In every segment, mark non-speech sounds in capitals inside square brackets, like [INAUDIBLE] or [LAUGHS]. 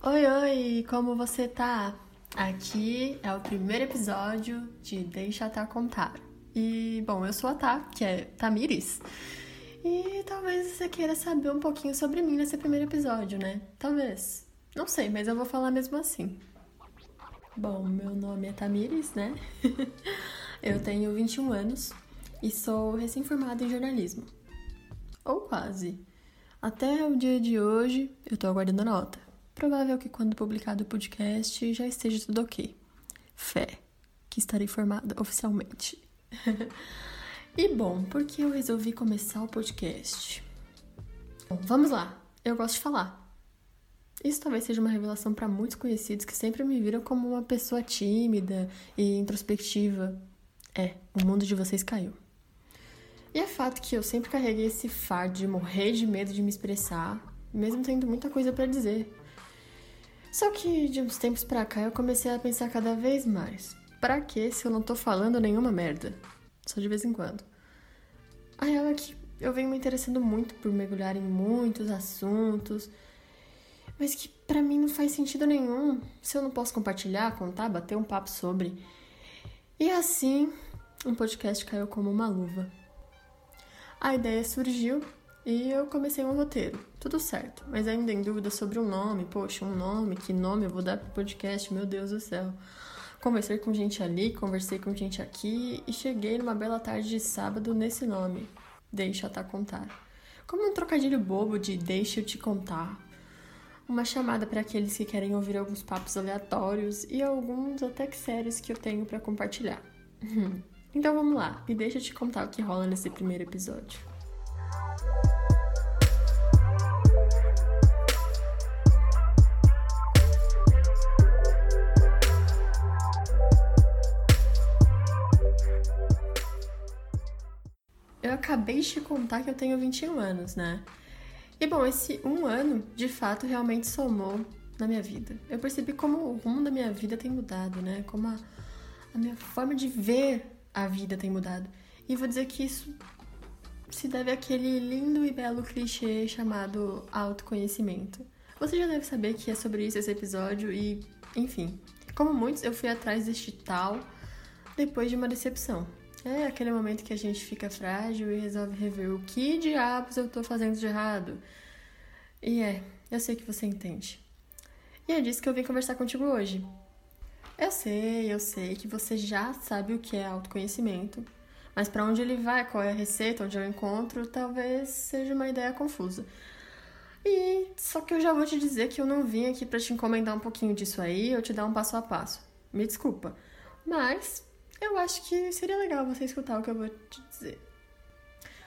Oi, oi, como você tá? Aqui é o primeiro episódio de Deixa Tá Contar. E, bom, eu sou a Tá, que é Tamires. E talvez você queira saber um pouquinho sobre mim nesse primeiro episódio, né? Talvez. Não sei, mas eu vou falar mesmo assim. Bom, meu nome é Tamires, né? [LAUGHS] eu tenho 21 anos e sou recém-formada em jornalismo. Ou quase. Até o dia de hoje, eu tô aguardando a nota. Provável que quando publicado o podcast já esteja tudo ok. Fé, que estarei formada oficialmente. [LAUGHS] e bom, por que eu resolvi começar o podcast? Bom, vamos lá. Eu gosto de falar. Isso talvez seja uma revelação para muitos conhecidos que sempre me viram como uma pessoa tímida e introspectiva. É, o mundo de vocês caiu. E é fato que eu sempre carreguei esse fardo de morrer de medo de me expressar, mesmo tendo muita coisa para dizer. Só que de uns tempos pra cá eu comecei a pensar cada vez mais: pra que se eu não tô falando nenhuma merda? Só de vez em quando. A real é que eu venho me interessando muito por mergulhar em muitos assuntos, mas que para mim não faz sentido nenhum se eu não posso compartilhar, contar, bater um papo sobre. E assim, um podcast caiu como uma luva. A ideia surgiu e eu comecei um roteiro, tudo certo, mas ainda em dúvida sobre um nome. Poxa, um nome, que nome eu vou dar pro podcast? Meu Deus do céu. Conversei com gente ali, conversei com gente aqui e cheguei numa bela tarde de sábado nesse nome. Deixa tá contar. Como um trocadilho bobo de deixa eu te contar. Uma chamada para aqueles que querem ouvir alguns papos aleatórios e alguns até que sérios que eu tenho para compartilhar. [LAUGHS] então vamos lá, e deixa eu te contar o que rola nesse primeiro episódio. Eu acabei de te contar que eu tenho 21 anos, né? E bom, esse um ano de fato realmente somou na minha vida. Eu percebi como o rumo da minha vida tem mudado, né? Como a, a minha forma de ver a vida tem mudado. E vou dizer que isso se deve àquele lindo e belo clichê chamado autoconhecimento. Você já deve saber que é sobre isso esse episódio e, enfim, como muitos, eu fui atrás deste tal depois de uma decepção. É aquele momento que a gente fica frágil e resolve rever o que diabos eu tô fazendo de errado. E é, eu sei que você entende. E é disso que eu vim conversar contigo hoje. Eu sei, eu sei que você já sabe o que é autoconhecimento, mas para onde ele vai, qual é a receita, onde eu encontro, talvez seja uma ideia confusa. E só que eu já vou te dizer que eu não vim aqui para te encomendar um pouquinho disso aí ou te dar um passo a passo. Me desculpa. Mas eu acho que seria legal você escutar o que eu vou te dizer.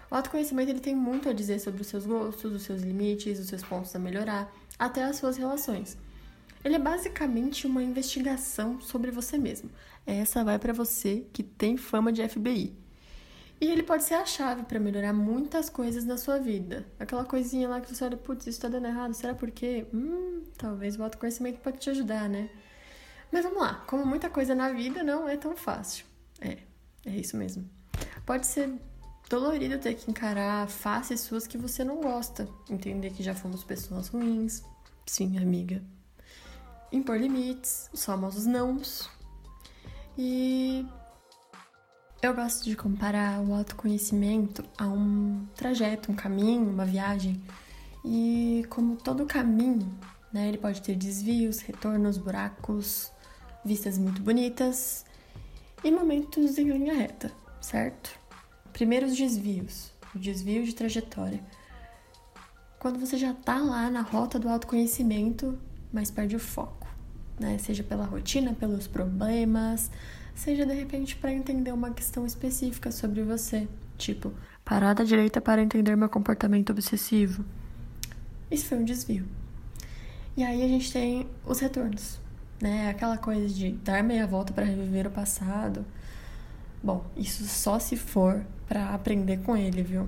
O autoconhecimento ele tem muito a dizer sobre os seus gostos, os seus limites, os seus pontos a melhorar, até as suas relações. Ele é basicamente uma investigação sobre você mesmo. Essa vai para você que tem fama de FBI. E ele pode ser a chave para melhorar muitas coisas na sua vida. Aquela coisinha lá que você olha, putz, isso tá dando errado, será por quê? Hum, talvez o autoconhecimento pode te ajudar, né? Mas vamos lá, como muita coisa na vida não é tão fácil. É, é isso mesmo. Pode ser dolorido ter que encarar faces suas que você não gosta, entender que já fomos pessoas ruins. Sim, amiga. Impor limites, os famosos nãos. E eu gosto de comparar o autoconhecimento a um trajeto, um caminho, uma viagem. E como todo caminho, né, ele pode ter desvios, retornos, buracos, vistas muito bonitas e momentos em linha reta, certo? Primeiro os desvios, o desvio de trajetória. Quando você já tá lá na rota do autoconhecimento, mas perde o foco, né? Seja pela rotina, pelos problemas, seja de repente para entender uma questão específica sobre você, tipo, parada direita para entender meu comportamento obsessivo. Isso foi um desvio. E aí a gente tem os retornos, né? Aquela coisa de dar meia volta para reviver o passado. Bom, isso só se for para aprender com ele, viu?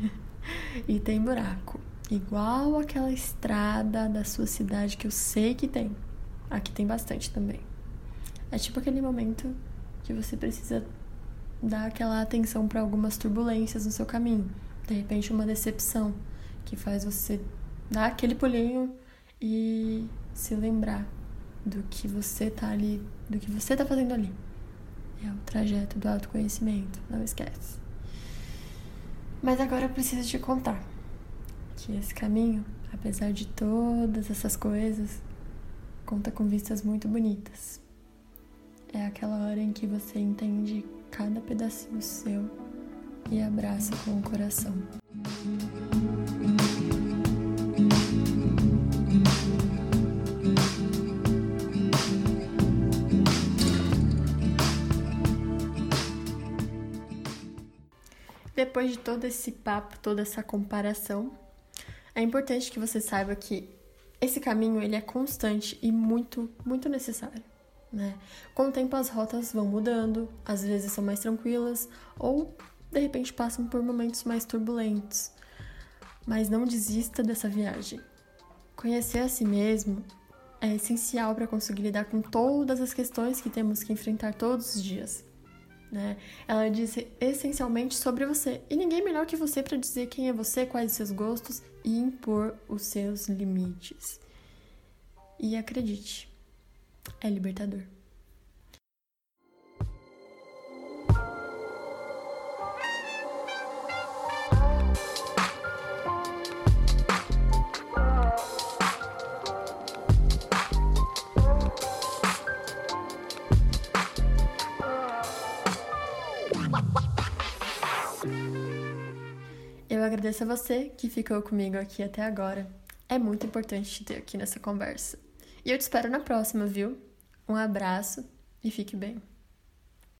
[LAUGHS] e tem buraco, igual aquela estrada da sua cidade que eu sei que tem. Aqui tem bastante também. É tipo aquele momento que você precisa dar aquela atenção para algumas turbulências no seu caminho. De repente, uma decepção que faz você dar aquele pulinho e se lembrar do que você tá ali, do que você tá fazendo ali. É o trajeto do autoconhecimento, não esquece. Mas agora eu preciso te contar que esse caminho, apesar de todas essas coisas, conta com vistas muito bonitas. É aquela hora em que você entende cada pedacinho seu e abraça com o coração. Depois de todo esse papo, toda essa comparação, é importante que você saiba que esse caminho ele é constante e muito, muito necessário. Né? Com o tempo as rotas vão mudando, às vezes são mais tranquilas ou de repente passam por momentos mais turbulentos. Mas não desista dessa viagem. Conhecer a si mesmo é essencial para conseguir lidar com todas as questões que temos que enfrentar todos os dias. Né? Ela diz essencialmente sobre você e ninguém melhor que você para dizer quem é você, quais os seus gostos e impor os seus limites. E acredite, é libertador. Eu agradeço a você que ficou comigo aqui até agora. É muito importante te ter aqui nessa conversa. E eu te espero na próxima, viu? Um abraço e fique bem.